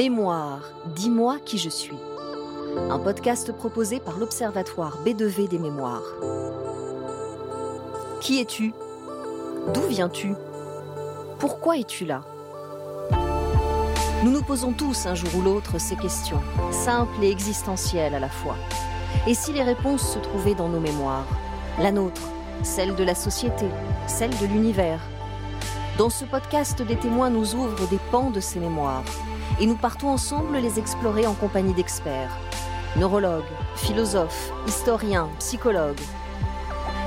Mémoire, dis-moi qui je suis. Un podcast proposé par l'Observatoire B2V des mémoires. Qui es-tu? D'où viens-tu? Pourquoi es-tu là? Nous nous posons tous un jour ou l'autre ces questions, simples et existentielles à la fois. Et si les réponses se trouvaient dans nos mémoires? La nôtre, celle de la société, celle de l'univers. Dans ce podcast, des témoins nous ouvrent des pans de ces mémoires et nous partons ensemble les explorer en compagnie d'experts, neurologues, philosophes, historiens, psychologues.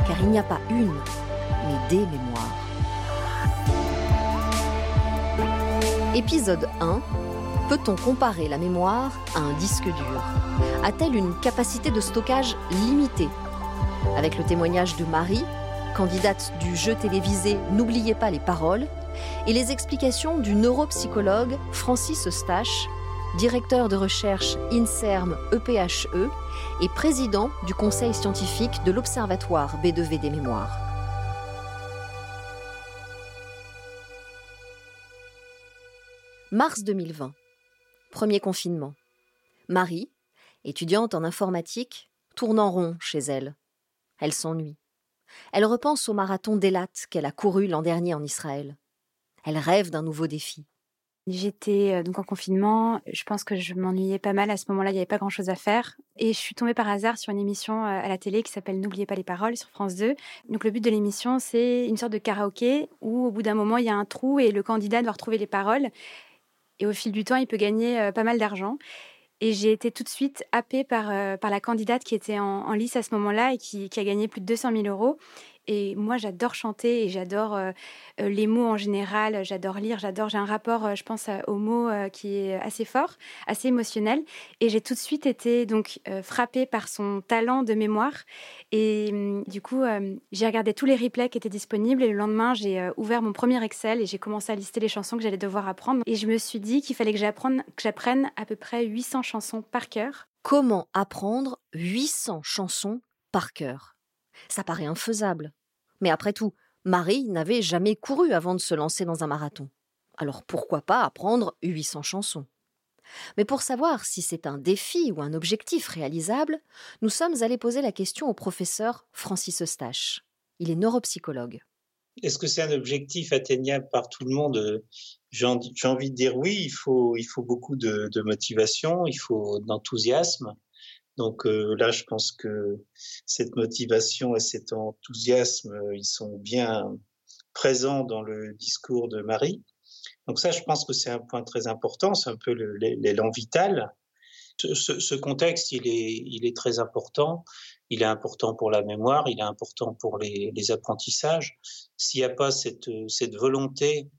Car il n'y a pas une, mais des mémoires. Épisode 1. Peut-on comparer la mémoire à un disque dur? A-t-elle une capacité de stockage limitée? Avec le témoignage de Marie, candidate du jeu télévisé N'oubliez pas les paroles, et les explications du neuropsychologue Francis Eustache, directeur de recherche INSERM EPHE e et président du conseil scientifique de l'Observatoire B2V des mémoires. Mars 2020. Premier confinement. Marie, étudiante en informatique, tourne en rond chez elle. Elle s'ennuie. Elle repense au marathon d'Elat qu'elle a couru l'an dernier en Israël. Elle rêve d'un nouveau défi. J'étais euh, donc en confinement. Je pense que je m'ennuyais pas mal à ce moment-là. Il n'y avait pas grand-chose à faire. Et je suis tombée par hasard sur une émission euh, à la télé qui s'appelle N'oubliez pas les paroles sur France 2. Donc le but de l'émission, c'est une sorte de karaoké où au bout d'un moment, il y a un trou et le candidat doit retrouver les paroles. Et au fil du temps, il peut gagner euh, pas mal d'argent. Et j'ai été tout de suite happée par, par la candidate qui était en, lice à ce moment-là et qui, qui, a gagné plus de 200 000 euros. Et moi, j'adore chanter et j'adore euh, euh, les mots en général. J'adore lire, j'adore. J'ai un rapport, euh, je pense, aux mots qui est assez fort, assez émotionnel. Et j'ai tout de suite été donc frappée par son talent de mémoire. Et hum, du coup, j'ai regardé tous les replays qui étaient disponibles. Et le lendemain, j'ai ouvert mon premier Excel et j'ai commencé à lister les chansons que j'allais devoir apprendre. Et je me suis dit qu'il fallait que j'apprenne à peu près 800 chansons par cœur. Comment apprendre 800 chansons par cœur? Ça paraît infaisable. Mais après tout, Marie n'avait jamais couru avant de se lancer dans un marathon. Alors pourquoi pas apprendre 800 chansons? Mais pour savoir si c'est un défi ou un objectif réalisable, nous sommes allés poser la question au professeur Francis Eustache. Il est neuropsychologue. Est-ce que c'est un objectif atteignable par tout le monde? J'ai envie de dire oui, il faut, beaucoup de motivation, il faut d'enthousiasme. Donc euh, là, je pense que cette motivation et cet enthousiasme, euh, ils sont bien présents dans le discours de Marie. Donc ça, je pense que c'est un point très important, c'est un peu l'élan vital. Ce, contexte, il est, très important. Il est important pour la mémoire, il est important pour les, apprentissages. S'il n'y a pas cette, cette volonté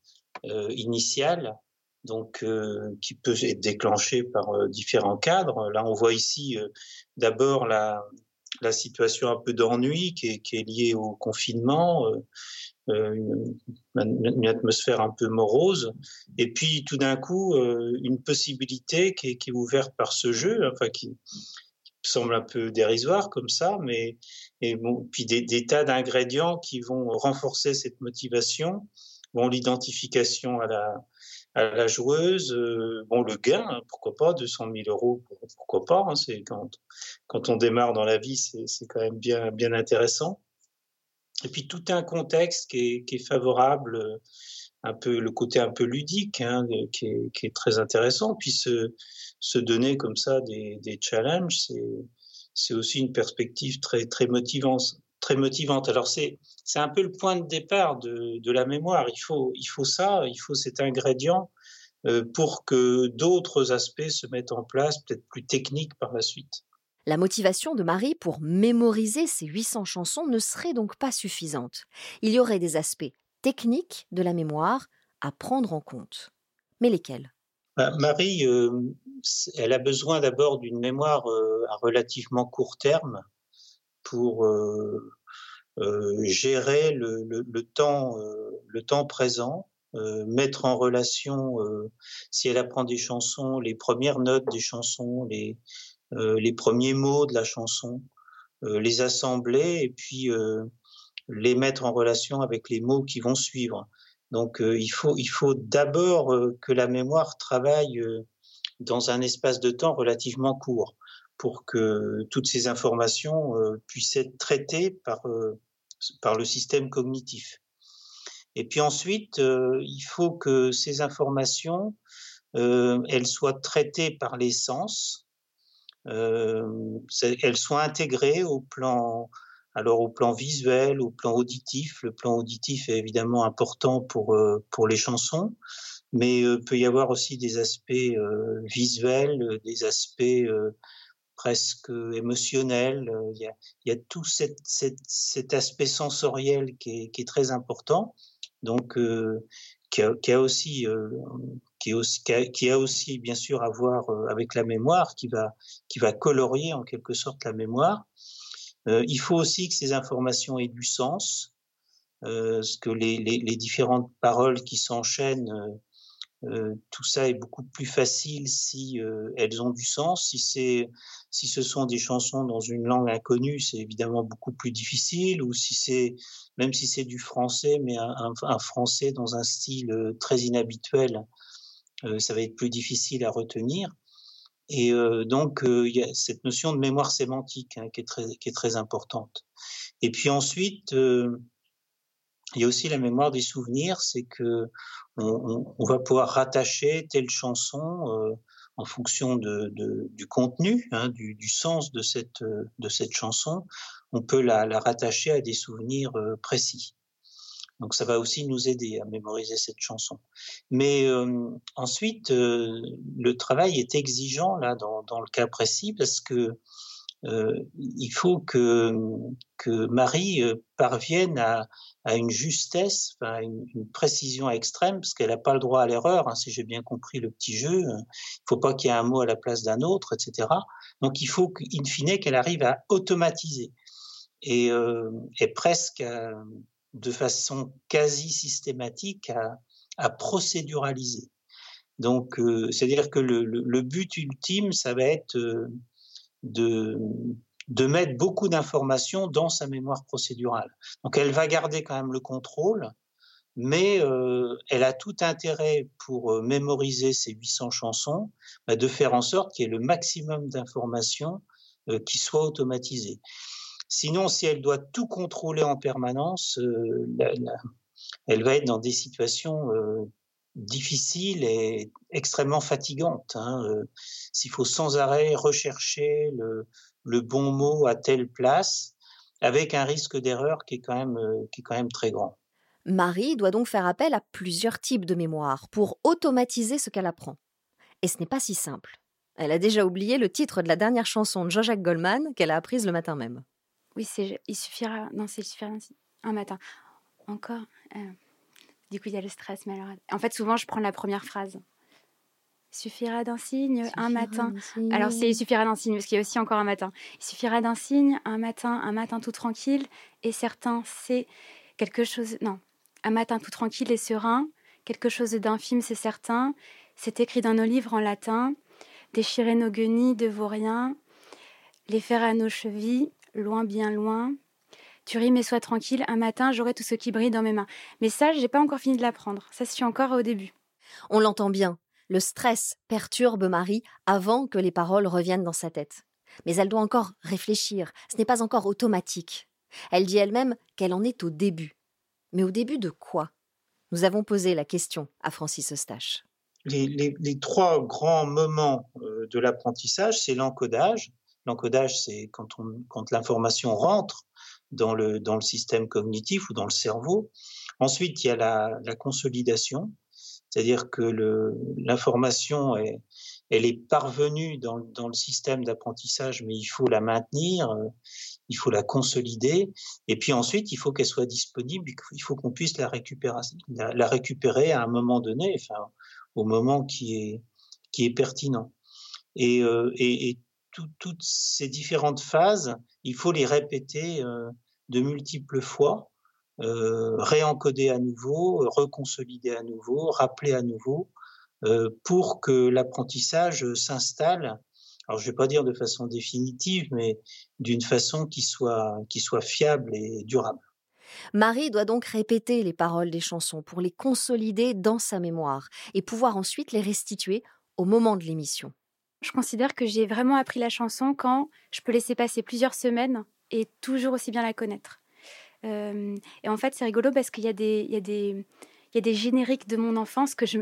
euh, initiale, donc euh, qui peut être déclenché par euh, différents cadres. Là, on voit ici euh, d'abord la, la situation un peu d'ennui qui est, qui est liée au confinement, une, une, atmosphère un peu morose, et puis tout d'un coup une possibilité qui est, qui est, ouverte par ce jeu, enfin qui, semble un peu dérisoire comme ça, mais et bon, puis des, des tas d'ingrédients qui vont renforcer cette motivation. Bon, l'identification à la à la joueuse. Euh, bon, le gain, hein, pourquoi pas, 200 000 euros, pourquoi pas. Hein, c'est quand, quand on démarre dans la vie, c'est quand même bien, bien intéressant. Et puis tout un contexte qui est, qui est favorable, euh, un peu le côté un peu ludique, hein, qui, est, qui, est, très intéressant. Puis se, se donner comme ça des, des challenges, c'est aussi une perspective très très motivante très motivante. Alors c'est c'est un peu le point de départ de, de, la mémoire. Il faut il faut ça, il faut cet ingrédient euh, pour que d'autres aspects se mettent en place, peut-être plus techniques par la suite. La motivation de Marie pour mémoriser ces 800 chansons ne serait donc pas suffisante. Il y aurait des aspects techniques de la mémoire à prendre en compte. Mais lesquels? Bah, Marie, euh, elle a besoin d'abord d'une mémoire euh, à relativement court terme pour euh, euh, gérer euh, le temps présent, mettre en relation, si elle apprend des chansons, les premières notes des chansons, les, premiers mots de la chanson, les assembler et puis les mettre en relation avec les mots qui vont suivre. Donc il faut d'abord que la mémoire travaille dans un espace de temps relativement court pour que toutes ces informations euh, puissent être traitées par, euh, par le système cognitif. Et puis ensuite, euh, il faut que ces informations, elles soient traitées par les sens, elles soient intégrées au plan, alors au plan visuel, au plan auditif. Le plan auditif est évidemment important pour, pour les chansons, mais peut y avoir aussi des aspects visuels, des aspects presque émotionnel. Euh, il y a, tout cet, aspect sensoriel qui est, très important, donc euh, qui, a, aussi, euh, qui, a, aussi bien sûr à voir avec la mémoire, qui va, qui va colorier en quelque sorte la mémoire. Il faut aussi que ces informations aient du sens, euh, ce que les différentes paroles qui s'enchaînent euh, tout ça est beaucoup plus facile si euh, elles ont du sens. Si c'est, si ce sont des chansons dans une langue inconnue, c'est évidemment beaucoup plus difficile. Ou si c'est, même si c'est du français, mais un, français dans un style euh, très inhabituel, ça va être plus difficile à retenir. Et donc, il y a cette notion de mémoire sémantique hein, qui, est très, qui est très importante. Et puis ensuite, il y a aussi la mémoire des souvenirs, c'est que on, va pouvoir rattacher telle chanson euh, en fonction du contenu, hein, du, sens de cette, de cette chanson. On peut la, rattacher à des souvenirs euh, précis. Donc ça va aussi nous aider à mémoriser cette chanson. Mais euh, ensuite, euh, le travail est exigeant là dans, le cas précis parce que euh, il faut que, que Marie euh, parvienne à, à une justesse, à une, précision extrême, parce qu'elle n'a pas le droit à l'erreur, hein, si j'ai bien compris le petit jeu. Il ne faut pas qu'il y ait un mot à la place d'un autre, etc. Donc il faut in fine qu'elle arrive à automatiser et, euh, presque de façon quasi systématique à, à procéduraliser. Donc, euh, c'est-à-dire que le, le, but ultime, ça va être euh, de, de mettre beaucoup d'informations dans sa mémoire procédurale. Donc elle va garder quand même le contrôle, mais euh, elle a tout intérêt pour euh, mémoriser ces 800 chansons, bah, de faire en sorte qu'il y ait le maximum d'informations euh, qui soient automatisées. Sinon, si elle doit tout contrôler en permanence, elle va être dans des situations difficile et extrêmement fatigante. Hein. Euh, s'il faut sans arrêt rechercher le, le, bon mot à telle place, avec un risque d'erreur qui, est quand même, euh, qui est quand même très grand. Marie doit donc faire appel à plusieurs types de mémoire pour automatiser ce qu'elle apprend. Et ce n'est pas si simple. Elle a déjà oublié le titre de la dernière chanson de Jean-Jacques Goldman qu'elle a apprise le matin même. Oui, c'est il suffira. Non, c'est suffira un matin. Encore. Euh... Du coup, il y a le stress. Mais alors... En fait, souvent, je prends la première phrase. Il suffira d'un signe, suffira un matin. Signe. Alors, c'est il suffira d'un signe, parce qu'il y a aussi encore un matin. Il suffira d'un signe, un matin, un matin tout tranquille et certain. C'est quelque chose. Non, un matin tout tranquille et serein. Quelque chose d'infime, c'est certain. C'est écrit dans nos livres en latin. Déchirer nos guenilles de vaurien. Les faire à nos chevilles, loin, bien loin. Tu rimes et sois tranquille, un matin j'aurai tout ce qui brille dans mes mains. Mais ça, j'ai pas encore fini de l'apprendre. Ça, je suis encore au début. On l'entend bien. Le stress perturbe Marie avant que les paroles reviennent dans sa tête. Mais elle doit encore réfléchir. Ce n'est pas encore automatique. Elle dit elle-même qu'elle en est au début. Mais au début de quoi? Nous avons posé la question à Francis Eustache. Les, les, les trois grands moments euh, de l'apprentissage, c'est l'encodage. L'encodage, c'est quand, quand l'information rentre dans le, dans le système cognitif ou dans le cerveau. Ensuite, il y a la, consolidation, c'est-à-dire que l'information elle est parvenue dans, dans le système d'apprentissage, mais il faut la maintenir, euh, il faut la consolider, et puis ensuite, il faut qu'elle soit disponible, il faut qu'on puisse la récupérer, la, récupérer à un moment donné, au moment qui est, qui est pertinent. Et, euh, et, et tout, toutes ces différentes phases, il faut les répéter euh, de multiples fois, euh, réencoder à nouveau, reconsolider à nouveau, rappeler à nouveau, euh, pour que l'apprentissage s'installe. Alors, je ne vais pas dire de façon définitive, mais d'une façon qui soit, qui soit fiable et durable. Marie doit donc répéter les paroles des chansons pour les consolider dans sa mémoire et pouvoir ensuite les restituer au moment de l'émission Je considère que j'ai vraiment appris la chanson quand je peux laisser passer plusieurs semaines et toujours aussi bien la connaître. Euh, et en fait, c'est rigolo parce qu'il y, y, y a des génériques de mon enfance que je,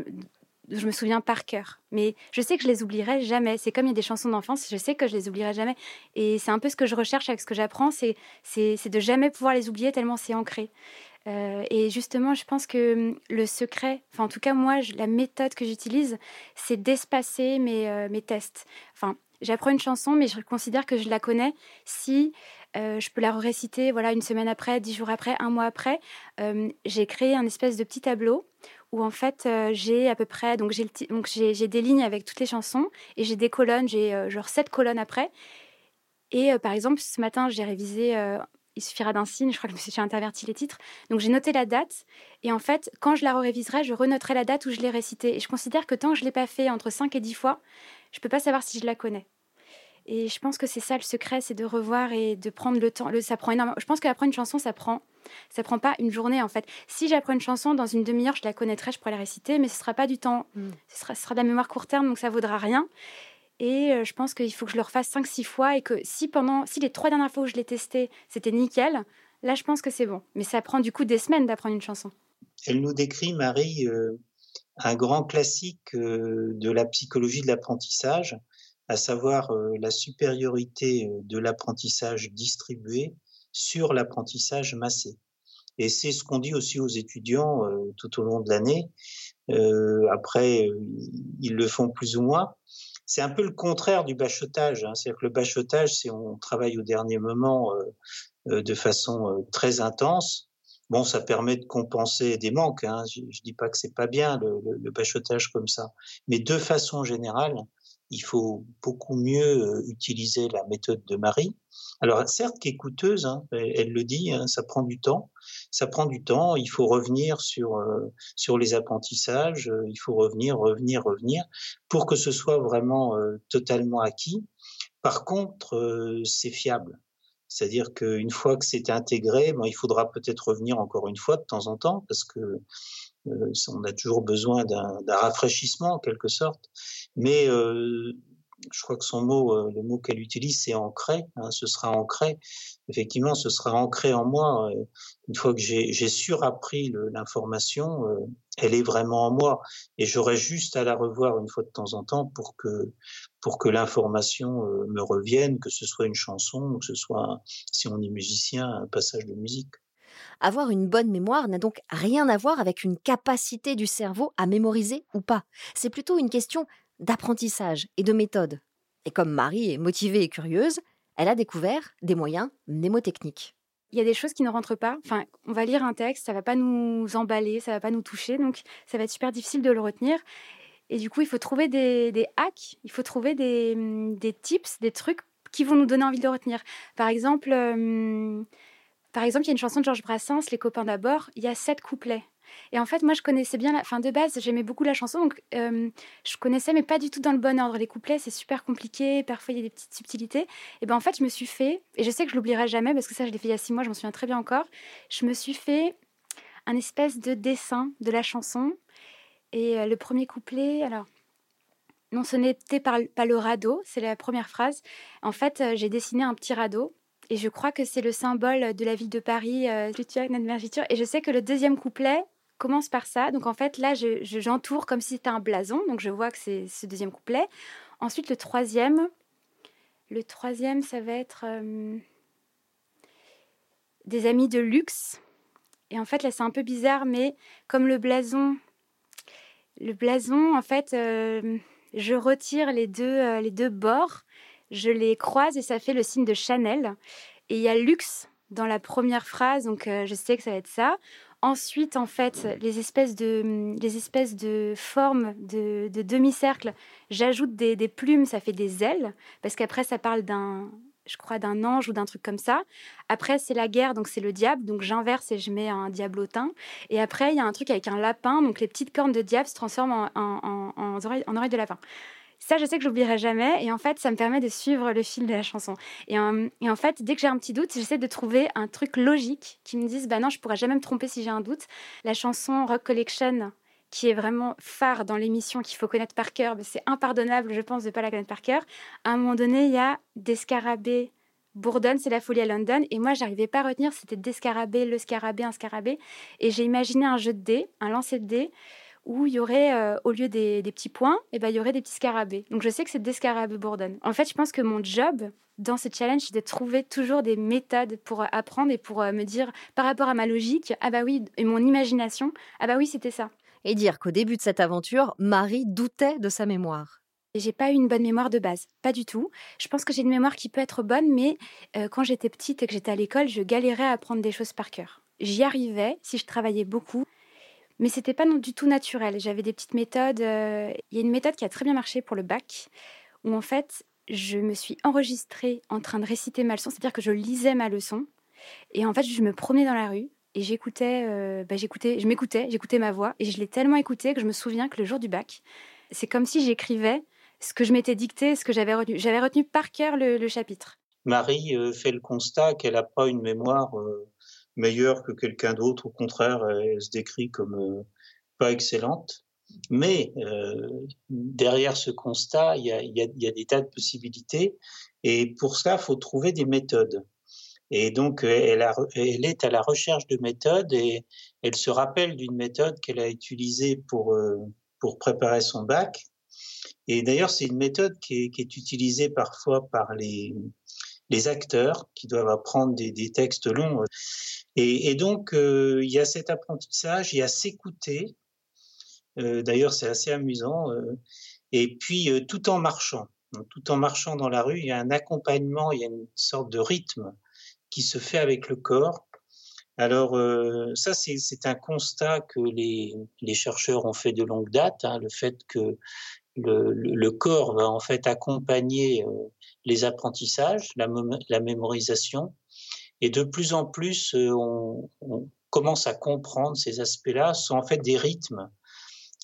je me souviens par cœur. Mais je sais que je les oublierai jamais. C'est comme il y a des chansons d'enfance, je sais que je les oublierai jamais. Et c'est un peu ce que je recherche avec ce que j'apprends, c'est, de jamais pouvoir les oublier tellement c'est ancré. Euh, et justement, je pense que hum, le secret, enfin en tout cas moi, la méthode que j'utilise, c'est d'espacer mes, euh, mes tests. Enfin, j'apprends une chanson, mais je considère que je la connais si euh, je peux la réciter voilà, une semaine après, dix jours après, un mois après. j'ai créé un espèce de petit tableau où en fait j'ai à peu près donc j'ai des lignes avec toutes les chansons et j'ai des colonnes j'ai genre sept colonnes après et par exemple ce matin j'ai révisé il suffira d'un signe, je crois que j'ai interverti les titres. Donc j'ai noté la date, et en fait, quand je la réviserai, je renoterai la date où je l'ai récitée. Et je considère que tant que je ne l'ai pas fait entre 5 et 10 fois, je ne peux pas savoir si je la connais. Et je pense que c'est ça le secret, c'est de revoir et de prendre le temps. Le, ça prend énormément. Je pense qu'apprendre une chanson, ça prend, ça prend pas une journée en fait. Si j'apprends une chanson dans une demi-heure, je la connaîtrai, je pourrai la réciter, mais ce sera pas du temps. Mm. Ce, sera, ce sera de la mémoire court terme, donc ça vaudra rien. Et euh, je pense qu'il faut que je le refasse 5-6 fois et que si pendant, si les trois dernières fois où je l'ai testé, c'était nickel, là je pense que c'est bon. Mais ça prend du coup des semaines d'apprendre une chanson. Elle nous décrit, Marie, euh, un grand classique euh, de la psychologie de l'apprentissage, à savoir la supériorité de l'apprentissage distribué sur l'apprentissage massé. Et c'est ce qu'on dit aussi aux étudiants tout au long de l'année. après, ils le font plus ou moins. C'est un peu le contraire du bachotage. Hein. C'est-à-dire que le bachotage, c'est on travaille au dernier moment euh, euh, de façon euh, très intense. Bon, ça permet de compenser des manques. Hein. Je, ne dis pas que c'est pas bien le, le, le, bachotage comme ça, mais de façon générale, il faut beaucoup mieux utiliser la méthode de Marie. Alors certes, qui est coûteuse, hein, elle, le dit, hein, ça prend du temps. Ça prend du temps. Il faut revenir sur euh, sur les apprentissages. Euh, il faut revenir, revenir, revenir pour que ce soit vraiment euh, totalement acquis. Par contre, c'est fiable. C'est-à-dire qu'une fois que c'est intégré, bon, il faudra peut-être revenir encore une fois de temps en temps parce que on a toujours besoin d'un rafraîchissement en quelque sorte. Mais je crois que son mot, euh, le mot qu'elle utilise, c'est ancré. Hein, ce sera ancré. Effectivement, ce sera ancré en moi. Euh, une fois que j'ai surappris l'information, euh, elle est vraiment en moi. Et j'aurai juste à la revoir une fois de temps en temps pour que pour que l'information me revienne, que ce soit une chanson, que ce soit, si on est musicien, un passage de musique. Avoir une bonne mémoire n'a donc rien à voir avec une capacité du cerveau à mémoriser ou pas. C'est plutôt une question d'apprentissage et de méthode. Et comme Marie est motivée et curieuse, elle a découvert des moyens mnémotechniques. Il y a des choses qui ne rentrent pas. Enfin, on va lire un texte, ça va pas nous emballer, ça va pas nous toucher, donc ça va être super difficile de le retenir. Et du coup, il faut trouver des, hacks, il faut trouver des, tips, des trucs qui vont nous donner envie de le retenir. Par exemple, euh, par exemple, il y a une chanson de Georges Brassens, Les copains d'abord, il y a sept couplets. Et en fait, moi, je connaissais bien la fin de base, j'aimais beaucoup la chanson, donc euh, je connaissais, mais pas du tout dans le bon ordre. Les couplets, c'est super compliqué, parfois il y a des petites subtilités. Et ben en fait, je me suis fait, et je sais que je l'oublierai jamais parce que ça, je l'ai fait il y a six mois, je m'en souviens très bien encore. Je me suis fait un espèce de dessin de la chanson. Et euh, le premier couplet, alors. Non, ce n'était pas le radeau, c'est la première phrase. En fait, euh, j'ai dessiné un petit radeau et je crois que c'est le symbole de la ville de Paris, euh, Et je sais que le deuxième couplet, commence par ça. Donc en fait, là, j'entoure comme si c'était un blason. Donc je vois que c'est ce deuxième couplet. Ensuite, le troisième. Le troisième, ça va être euh, des amis de luxe. Et en fait, là, c'est un peu bizarre, mais comme le blason, le blason, en fait, euh, je retire les deux, euh, les deux bords, je les croise et ça fait le signe de Chanel. Et il y a luxe dans la première phrase, donc je sais que ça va être ça. Ensuite, en fait, les espèces de, de formes de, demi-cercle, j'ajoute des, plumes, ça fait des ailes, parce qu'après, ça parle d'un, je crois, d'un ange ou d'un truc comme ça. Après, c'est la guerre, donc c'est le diable, donc j'inverse et je mets un diablotin. Et après, il y a un truc avec un lapin, donc les petites cornes de diable se transforment en, en, oreilles de lapin. Ça, je sais que j'oublierai jamais. Et en fait, ça me permet de suivre le fil de la chanson. Et, en, fait, dès que j'ai un petit doute, j'essaie de trouver un truc logique qui me dise, bah non, je pourrais jamais me tromper si j'ai un doute. La chanson Rock Collection, qui est vraiment phare dans l'émission qu'il faut connaître par cœur. C'est impardonnable, je pense, de ne pas la connaître par cœur. À un moment donné, il y a des scarabées. Bourdon, c'est la folie à London. Et moi, j'arrivais pas à retenir, c'était des scarabées, le scarabée, un scarabée. Et j'ai imaginé un jeu de dés, un lancer de dés, où il y aurait, euh, au lieu des, petits points, et eh ben, il y aurait des petits scarabées. Donc je sais que c'est des scarabées Bourdon. En fait, je pense que mon job dans ce challenge, c'est de trouver toujours des méthodes pour euh, apprendre et pour euh, me dire, par rapport à ma logique, ah bah oui, et mon imagination, ah bah oui, c'était ça. Et dire qu'au début de cette aventure, Marie doutait de sa mémoire. J'ai pas eu une bonne mémoire de base, pas du tout. Je pense que j'ai une mémoire qui peut être bonne, mais quand j'étais petite et que j'étais à l'école, je galérais à apprendre des choses par cœur. J'y arrivais si je travaillais beaucoup, mais c'était pas du tout naturel. J'avais des petites méthodes. Euh, il y a une méthode qui a très bien marché pour le bac, où en fait, je me suis enregistrée en train de réciter ma leçon, c'est-à-dire que je lisais ma leçon, et en fait, je me promenais dans la rue et j'écoutais, euh, bah, j'écoutais, je m'écoutais, j'écoutais ma voix, et je l'ai tellement écoutée que je me souviens que le jour du bac, c'est comme si j'écrivais ce que je m'étais dicté, ce que j'avais retenu. J'avais retenu par cœur le, chapitre. Marie euh, fait le constat qu'elle n'a pas une mémoire meilleure que quelqu'un d'autre. Au contraire, elle se décrit comme euh, pas excellente. Mais euh, derrière ce constat, il y, a, y a, des tas de possibilités. Et pour ça, il faut trouver des méthodes. Et donc, elle, est à la recherche de méthodes et elle se rappelle d'une méthode qu'elle a utilisée pour, euh, pour préparer son bac. Et d'ailleurs, c'est une méthode qui est, utilisée parfois par les, les acteurs qui doivent apprendre des, textes longs. Et, donc, euh, il y a cet apprentissage, il y a s'écouter. Euh, D'ailleurs, c'est assez amusant. Euh, et puis, tout en marchant, tout en marchant dans la rue, il y a un accompagnement, il y a une sorte de rythme qui se fait avec le corps. Alors, ça, c'est un constat que les, les, chercheurs ont fait de longue date, hein, le fait que le, corps va en fait accompagner les apprentissages, la, mémorisation, et de plus en plus, euh, on, commence à comprendre ces aspects-là sont en fait des rythmes.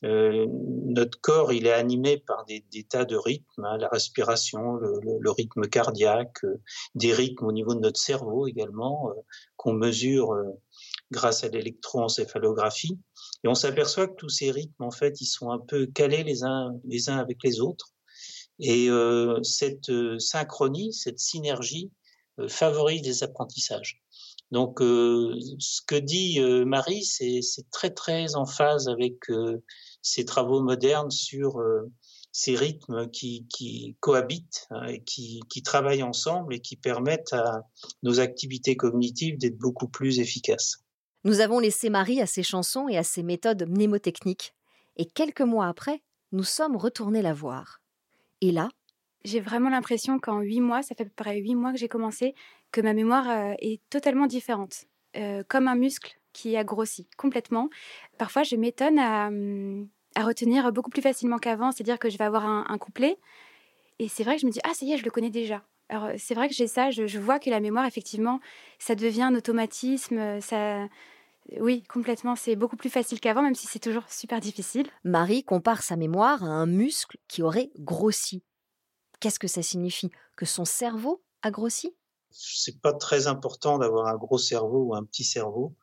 Euh, notre corps, il est animé par des, tas de rythmes, hein, la respiration, le, rythme cardiaque, euh, des rythmes au niveau de notre cerveau également, euh, qu'on mesure euh, grâce à l'électroencéphalographie. Et on s'aperçoit que tous ces rythmes, en fait, ils sont un peu calés les uns, les uns avec les autres. Et euh, cette synchronie, cette synergie, euh, favorise les apprentissages. Donc, euh, ce que dit euh, Marie, c'est très très en phase avec ces travaux modernes sur ces rythmes qui, qui cohabitent hein, et qui, qui, travaillent ensemble et qui permettent à nos activités cognitives d'être beaucoup plus efficaces. Nous avons laissé Marie à ses chansons et à ses méthodes mnémotechniques. Et quelques mois après, nous sommes retournés la voir. Et là, j'ai vraiment l'impression qu'en huit mois, ça fait à peu près huit mois que j'ai commencé, que ma mémoire euh, est totalement différente, euh, comme un muscle qui a grossi complètement. Parfois, je m'étonne à, hum, à, retenir beaucoup plus facilement qu'avant, c'est-à-dire que je vais avoir un, un, couplet, et c'est vrai que je me dis, ah, ça y est, je le connais déjà. Alors, c'est vrai que j'ai ça, je, je, vois que la mémoire, effectivement, ça devient un automatisme, ça... Oui, complètement, c'est beaucoup plus facile qu'avant, même si c'est toujours super difficile. Marie compare sa mémoire à un muscle qui aurait grossi. Qu'est-ce que ça signifie? Que son cerveau a grossi? C'est pas très important d'avoir un gros cerveau ou un petit cerveau.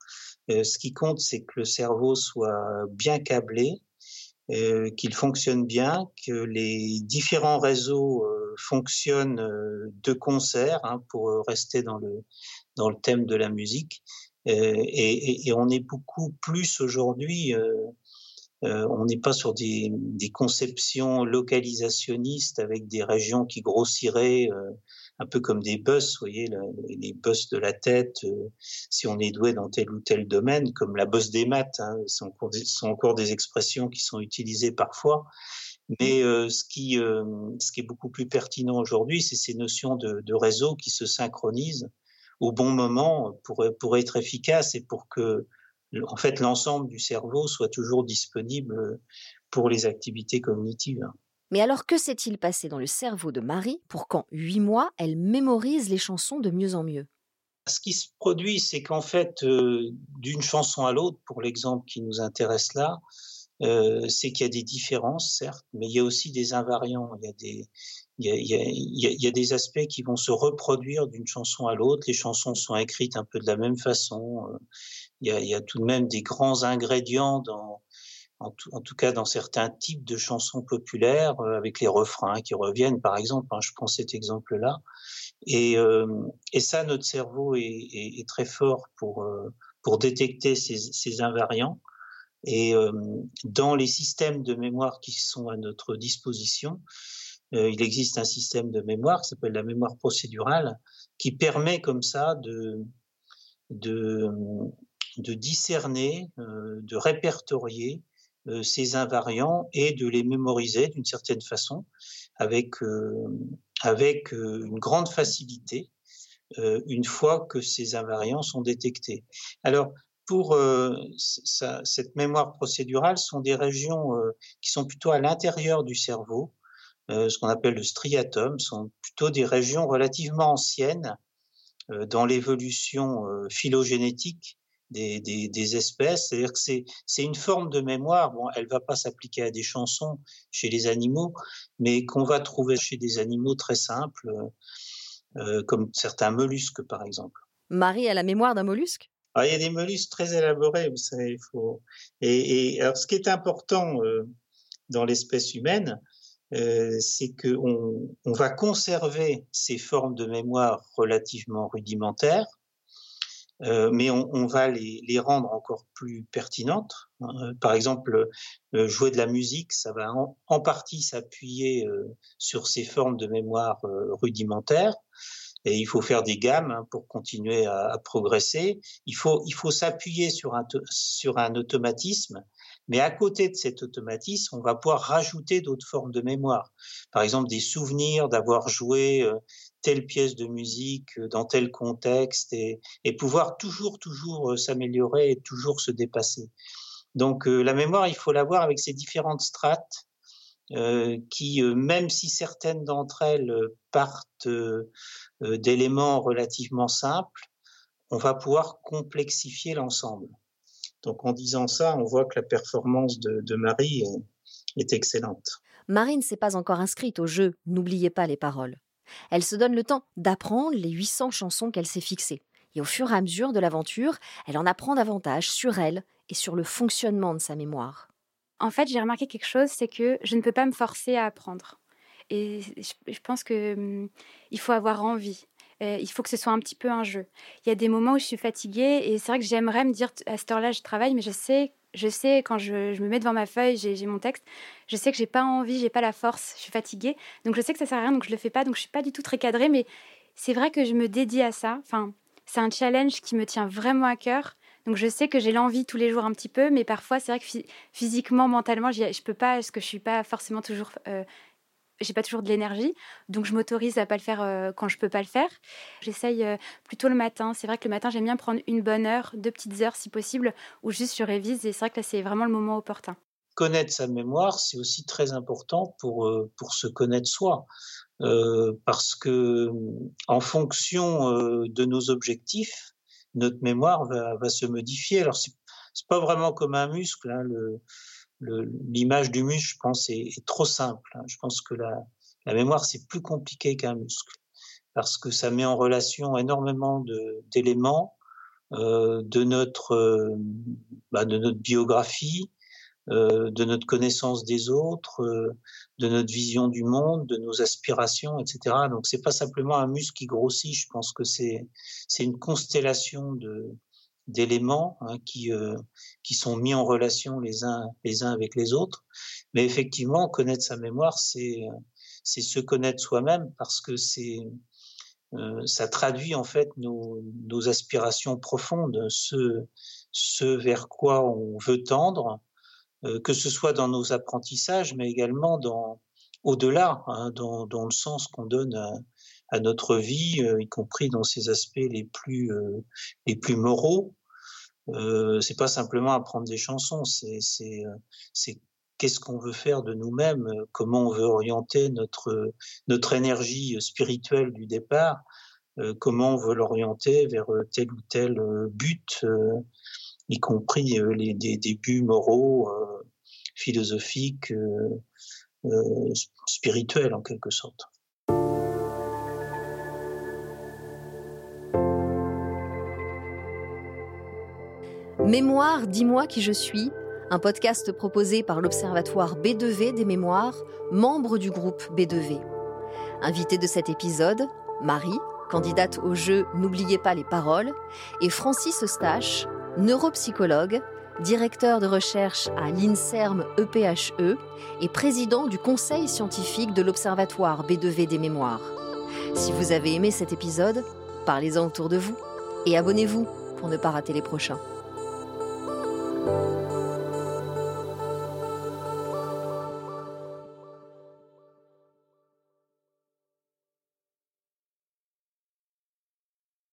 Euh, ce qui compte, c'est que le cerveau soit bien câblé, euh, qu'il fonctionne bien, que les différents réseaux euh, fonctionnent euh, de concert, hein, pour rester dans le, dans le thème de la musique. Euh, et, on est beaucoup plus aujourd'hui euh, on n'est pas sur des, des, conceptions localisationnistes avec des régions qui grossiraient euh, un peu comme des bus, vous voyez, les bus de la tête, euh, si on est doué dans tel ou tel domaine, comme la bosse des maths, hein, sont encore des expressions qui sont utilisées parfois. Mais euh, ce, qui, euh, ce qui est beaucoup plus pertinent aujourd'hui, c'est ces notions de, de, réseau qui se synchronisent au bon moment pour, pour être efficace et pour que en fait l'ensemble du cerveau soit toujours disponible pour les activités cognitives. Mais alors que s'est-il passé dans le cerveau de Marie pour qu'en huit mois, elle mémorise les chansons de mieux en mieux? Ce qui se produit, c'est qu'en fait, euh, d'une chanson à l'autre, pour l'exemple qui nous intéresse là, euh, c'est qu'il y a des différences, certes, mais il y a aussi des invariants. Il y a des, il y a, il y a, il y a des aspects qui vont se reproduire d'une chanson à l'autre. Les chansons sont écrites un peu de la même façon. Euh, il y, a, il y a tout de même des grands ingrédients dans, en tout, cas dans certains types de chansons populaires, avec les refrains qui reviennent, par exemple. Hein, je prends cet exemple-là. Et, et, ça, notre cerveau est, est, est très fort pour, pour détecter ces, ces invariants. Et dans les systèmes de mémoire qui sont à notre disposition, il existe un système de mémoire qui s'appelle la mémoire procédurale, qui permet comme ça de, de, discerner, de répertorier ces invariants et de les mémoriser d'une certaine façon avec, avec une grande facilité une fois que ces invariants sont détectés. Alors, pour cette mémoire procédurale, sont des régions qui sont plutôt à l'intérieur du cerveau, ce qu'on appelle le striatum, sont plutôt des régions relativement anciennes dans l'évolution phylogénétique des, espèces. C'est-à-dire que c'est, une forme de mémoire. Bon, elle va pas s'appliquer à des chansons chez les animaux, mais qu'on va trouver chez des animaux très simples, euh, comme certains mollusques, par exemple. Marie a la mémoire d'un mollusque? Il y a des mollusques très élaborés, vous savez. Et, alors, ce qui est important euh, dans l'espèce humaine, euh, c'est qu'on on va conserver ces formes de mémoire relativement rudimentaires, euh, mais on, va les, rendre encore plus pertinentes. Par exemple, jouer de la musique, ça va en, partie s'appuyer sur ces formes de mémoire rudimentaires. Et il faut faire des gammes hein, pour continuer à, progresser. Il faut, il faut s'appuyer sur un, sur un automatisme mais à côté de cet automatisme, on va pouvoir rajouter d'autres formes de mémoire. Par exemple, des souvenirs d'avoir joué euh, telle pièce de musique euh, dans tel contexte et, et pouvoir toujours, toujours euh, s'améliorer et toujours se dépasser. Donc la mémoire, il faut l'avoir avec ces différentes strates qui, même si certaines d'entre elles partent d'éléments relativement simples, on va pouvoir complexifier l'ensemble. Donc en disant ça, on voit que la performance de, de Marie est, est excellente. Marie ne s'est pas encore inscrite au jeu N'oubliez pas les paroles. Elle se donne le temps d'apprendre les 800 chansons qu'elle s'est fixées. Et au fur et à mesure de l'aventure, elle en apprend davantage sur elle et sur le fonctionnement de sa mémoire. En fait, j'ai remarqué quelque chose, c'est que je ne peux pas me forcer à apprendre. Et je pense que hum, il faut avoir envie. Il faut que ce soit un petit peu un jeu. Il y a des moments où je suis fatiguée et c'est vrai que j'aimerais me dire à cette heure-là je travaille, mais je sais, je sais quand je, je me mets devant ma feuille, j'ai mon texte, je sais que j'ai pas envie, j'ai pas la force, je suis fatiguée, donc je sais que ça sert à rien, donc je le fais pas, donc je suis pas du tout très cadrée, mais c'est vrai que je me dédie à ça. Enfin, c'est un challenge qui me tient vraiment à cœur. Donc je sais que j'ai l'envie tous les jours un petit peu, mais parfois c'est vrai que physiquement, mentalement, je peux pas, parce que je suis pas forcément toujours euh, j'ai pas toujours de l'énergie, donc je m'autorise à pas le faire euh, quand je peux pas le faire. J'essaye euh, plutôt le matin. C'est vrai que le matin, j'aime bien prendre une bonne heure, deux petites heures si possible, ou juste je révise. Et c'est vrai que là, c'est vraiment le moment opportun. Connaître sa mémoire, c'est aussi très important pour euh, pour se connaître soi, parce que en fonction de nos objectifs, notre mémoire va, se modifier. Alors c'est pas vraiment comme un muscle. Hein, l'image du muscle, je pense, est, trop simple. Hein. Je pense que la, la mémoire, c'est plus compliqué qu'un muscle parce que ça met en relation énormément d'éléments euh, de notre euh, bah, de notre biographie, euh, de notre connaissance des autres, euh, de notre vision du monde, de nos aspirations, etc. Donc c'est pas simplement un muscle qui grossit. Je pense que c'est une constellation de d'éléments hein, qui, euh, qui sont mis en relation les uns, les uns avec les autres. Mais effectivement, connaître sa mémoire, c'est c'est se connaître soi-même parce que c'est euh, ça traduit en fait nos, nos aspirations profondes, ce, ce vers quoi on veut tendre, euh, que ce soit dans nos apprentissages, mais également dans au-delà, hein, dans, dans le sens qu'on donne à, notre vie, euh, y compris dans ses aspects les plus euh, les plus moraux. Euh, c'est pas simplement apprendre des chansons, c'est c'est euh, c'est qu'est-ce qu'on veut faire de nous-mêmes, comment on veut orienter notre notre énergie spirituelle du départ, euh, comment on veut l'orienter vers tel ou tel but, y compris les des, des buts moraux, philosophiques, spirituels en quelque sorte. Mémoire, dis-moi qui je suis, un podcast proposé par l'Observatoire B2V des mémoires, membre du groupe B2V. Invité de cet épisode, Marie, candidate au jeu N'oubliez pas les paroles, et Francis Eustache, neuropsychologue, directeur de recherche à l'INSERM EPHE e et président du conseil scientifique de l'Observatoire B2V des mémoires. Si vous avez aimé cet épisode, parlez-en autour de vous et abonnez-vous pour ne pas rater les prochains. you.